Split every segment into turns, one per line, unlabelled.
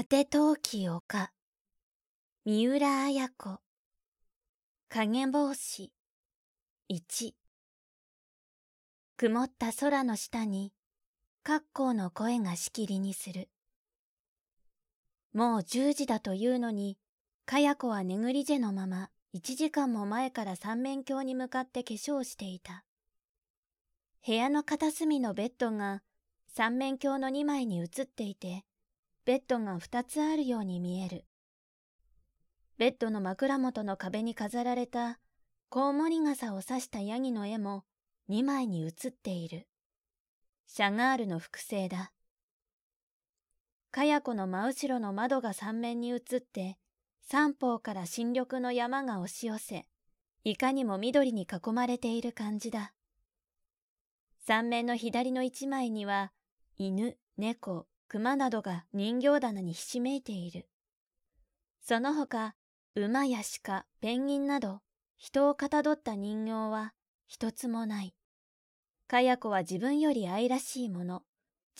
果て陶器丘三浦綾子。影帽子。1曇った空の下に格好の声がしきりにする。もう十時だというのにかや子はネグリジェのまま一時間も前から三面鏡に向かって化粧していた。部屋の片隅のベッドが三面鏡の二枚に映っていてベッドが二つあるように見える。ベッドの枕元の壁に飾られたコウモリ傘を刺したヤギの絵も二枚に写っている。シャガールの複製だ。かや子の真後ろの窓が三面に映って、三方から新緑の山が押し寄せ、いかにも緑に囲まれている感じだ。三面の左の一枚には、犬、猫、熊などが人形棚にひしめいている。その他、馬や鹿、ペンギンなど、人をかたどった人形は一つもない。かや子は自分より愛らしいもの、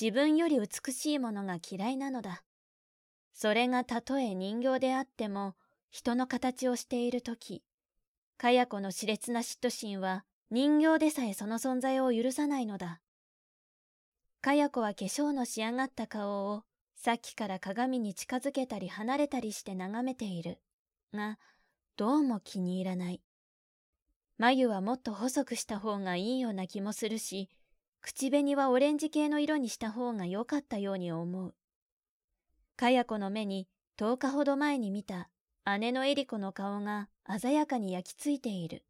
自分より美しいものが嫌いなのだ。それがたとえ人形であっても、人の形をしているとき、かや子の熾烈な嫉妬心は人形でさえその存在を許さないのだ。かや子は化粧の仕上がった顔をさっきから鏡に近づけたり離れたりして眺めている。が、どうも気に入らない。眉はもっと細くした方がいいような気もするし、口紅はオレンジ系の色にした方が良かったように思う。かや子の目に10日ほど前に見た姉のエリコの顔が鮮やかに焼き付いている。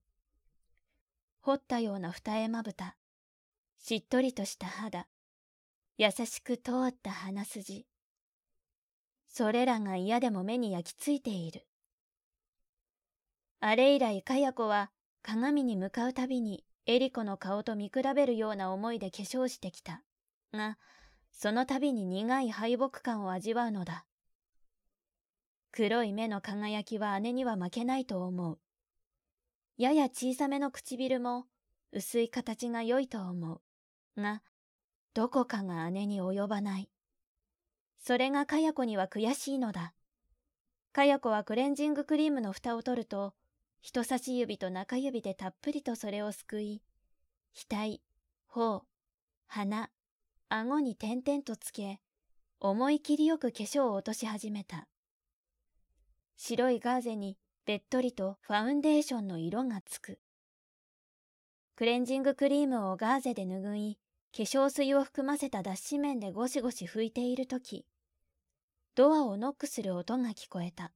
掘ったような二重まぶた、しっとりとした肌、優しく通った鼻筋。それらが嫌でも目に焼き付いている。あれ以来かや子は鏡に向かうたびにエリコの顔と見比べるような思いで化粧してきた。が、その度に苦い敗北感を味わうのだ。黒い目の輝きは姉には負けないと思う。やや小さめの唇も薄い形が良いと思う。が、どこかが姉に及ばない。それがかや子には悔しいのだ。かや子はクレンジングクリームの蓋を取ると、人差し指と中指でたっぷりとそれをすくい、額、頬、鼻、顎に点々とつけ、思い切りよく化粧を落とし始めた。白いガーゼにべっとりとファウンデーションの色がつく。クレンジングクリームをガーゼで拭い、化粧水を含ませた脱脂面でゴシゴシ拭いているとき、ドアをノックする音が聞こえた。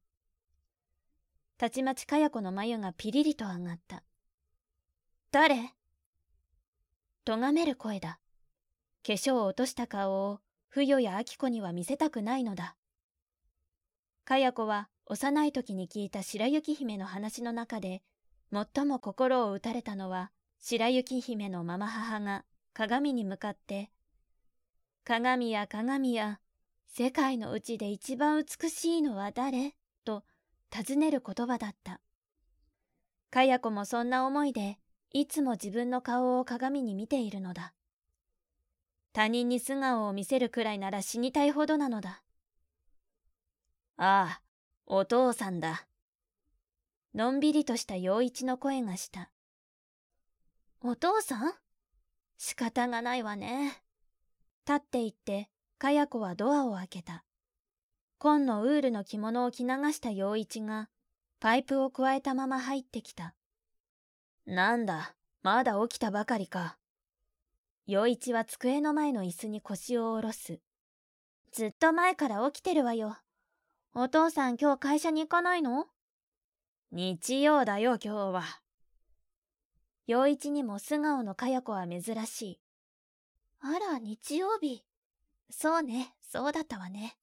たちまちかや子の眉がピリリと上がった。誰？とがめる声だ。化粧を落とした顔を、ふよやあきこには見せたくないのだ。かや子は幼い時に聞いた白雪姫の話の中で、最も心を打たれたのは、白雪姫のママ母が鏡に向かって、鏡や鏡や、世界のうちで一番美しいのは誰？と尋ねる言葉だった。かや子もそんな思いで、いつも自分の顔を鏡に見ているのだ。他人に素顔を見せるくらいなら死にたいほどなのだ。ああ、お父さんだ。のんびりとした陽一の声がした。お父さん？仕方がないわね。立って行って、かや子はドアを開けた。紺のウールの着物を着流した陽一が、パイプを加えたまま入ってきた。なんだ、まだ起きたばかりか。陽一は机の前の椅子に腰を下ろす。ずっと前から起きてるわよ。お父さん今日会社に行かないの？日曜だよ今日は。陽一にも素顔のかや子は珍しい。あら、日曜日。そうね、そうだったわね。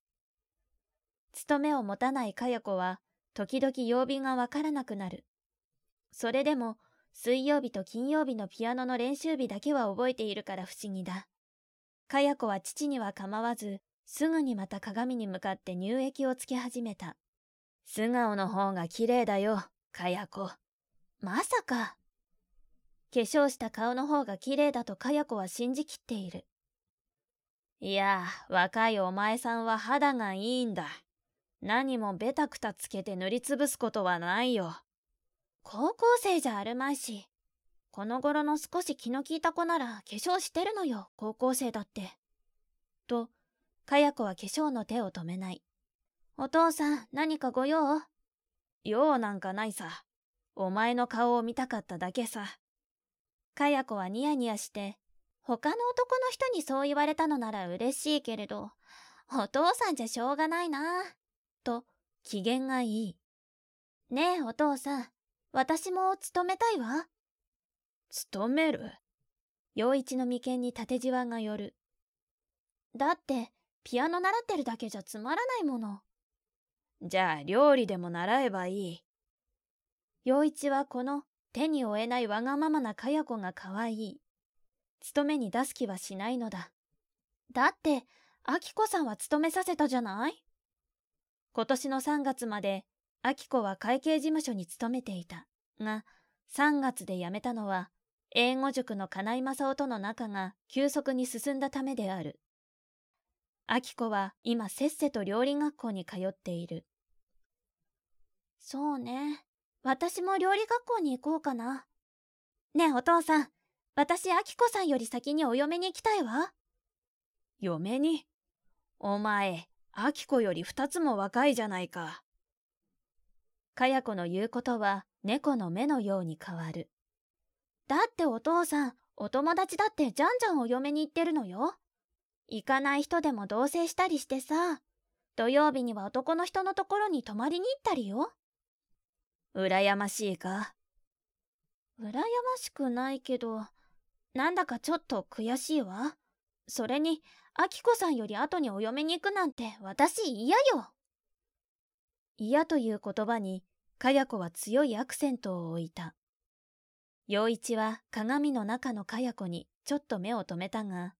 勤めを持たないかや子は、時々曜日がわからなくなる。それでも、水曜日と金曜日のピアノの練習日だけは覚えているから不思議だ。かや子は父には構わず、すぐにまた鏡に向かって乳液をつけ始めた。素顔の方が綺麗だよ、かや子。まさか。化粧した顔の方が綺麗だとかや子は信じきっている。いや、若いお前さんは肌がいいんだ。何もベタくたつけて塗りつぶすことはないよ。高校生じゃあるまいし、この頃の少し気の利いた子なら化粧してるのよ、高校生だって。と、かや子は化粧の手を止めない。お父さん、何かご用？用なんかないさ。お前の顔を見たかっただけさ。かや子はニヤニヤして、他の男の人にそう言われたのなら嬉しいけれど、お父さんじゃしょうがないな。と、機嫌がいい。ねえ、お父さん。私も勤めたいわ。勤める？陽一の眉間に縦じわが寄る。だって、ピアノ習ってるだけじゃつまらないもの。じゃあ、料理でも習えばいい。陽一はこの手に負えないわがままなかや子が可愛い。勤めに出す気はしないのだ。だって、あきこさんは勤めさせたじゃない？今年の3月まで、あきこは会計事務所に勤めていた。が、3月で辞めたのは、英語塾の金井正夫との仲が急速に進んだためである。あきこは今せっせと料理学校に通っている。そうね。私も料理学校に行こうかな。ねえお父さん、私あきこさんより先にお嫁に行きたいわ。嫁に？お前、あきこより二つも若いじゃないか。かや子の言うことは猫の目のように変わる。だってお父さん、お友達だってじゃんじゃんお嫁に行ってるのよ。行かない人でも同棲したりしてさ、土曜日には男の人のところに泊まりに行ったりよ。羨ましいか？羨ましくないけど、なんだかちょっと悔しいわ。それに、アキコさんより後にお嫁に行くなんて私嫌よ。嫌という言葉に、かや子は強いアクセントを置いた。陽一は鏡の中のかや子にちょっと目を留めたが、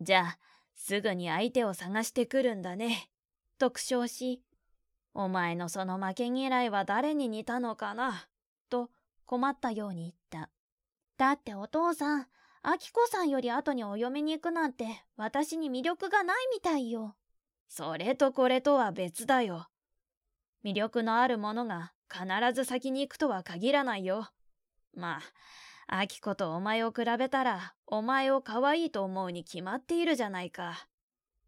じゃあ、すぐに相手を探してくるんだね。と苦笑し、お前のその負け嫌いは誰に似たのかな？と困ったように言った。だってお父さん、あきこさんより後にお嫁に行くなんて私に魅力がないみたいよ。それとこれとは別だよ。魅力のあるものが必ず先に行くとは限らないよ。まあ、あきことお前を比べたら、お前を可愛いと思うに決まっているじゃないか。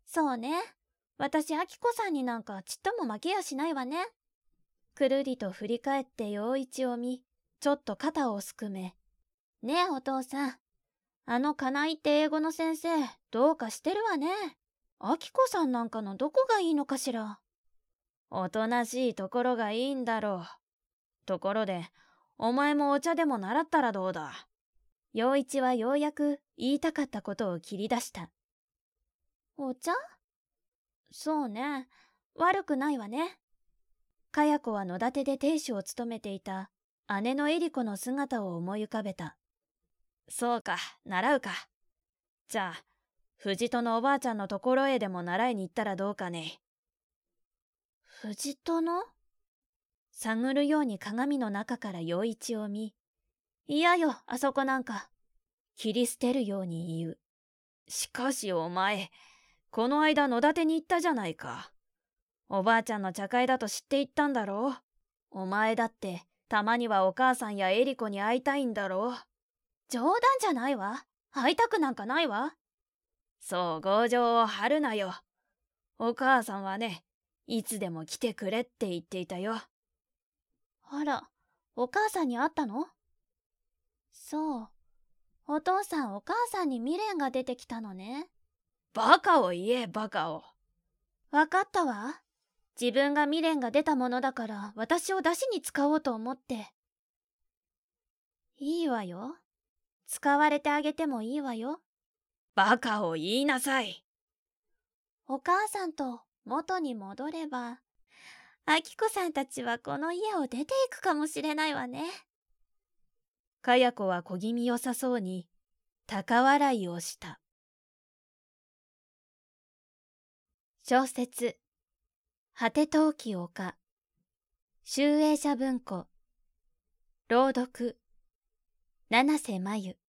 そうね。私、あきこさんになんかちっとも負けやしないわね。くるりと振り返って陽一を見、ちょっと肩をすくめ。ねえ、お父さん。あのかないって英語の先生、どうかしてるわね。あきこさんなんかのどこがいいのかしら。おとなしいところがいいんだろう。ところで、お前もお茶でも習ったらどうだ。陽一はようやく言いたかったことを切り出した。お茶？そうね。悪くないわね。かや子は野立てで亭主を務めていた姉のエリコの姿を思い浮かべた。そうか、習うか。じゃあ、藤戸のおばあちゃんのところへでも習いに行ったらどうかね。藤戸の？探るように鏡の中から陽一を見、嫌よ、あそこなんか。切り捨てるように言う。しかしお前、この間野立に行ったじゃないか。おばあちゃんの茶会だと知って行ったんだろう。お前だって、たまにはお母さんやエリコに会いたいんだろう。冗談じゃないわ。会いたくなんかないわ。そう強情を張るなよ。お母さんはね、いつでも来てくれって言っていたよ。あら、お母さんに会ったの？そう。お父さんお母さんに未練が出てきたのね。バカを言え、バカを。わかったわ。自分が未練が出たものだから私を出しに使おうと思って。いいわよ。使われてあげてもいいわよ。バカを言いなさい。お母さんと元に戻れば、あきこさんたちはこの家を出ていくかもしれないわね。かや子は小気味よさそうに高笑いをした。小説。果て陶器丘。集英社文庫。朗読。七瀬真由。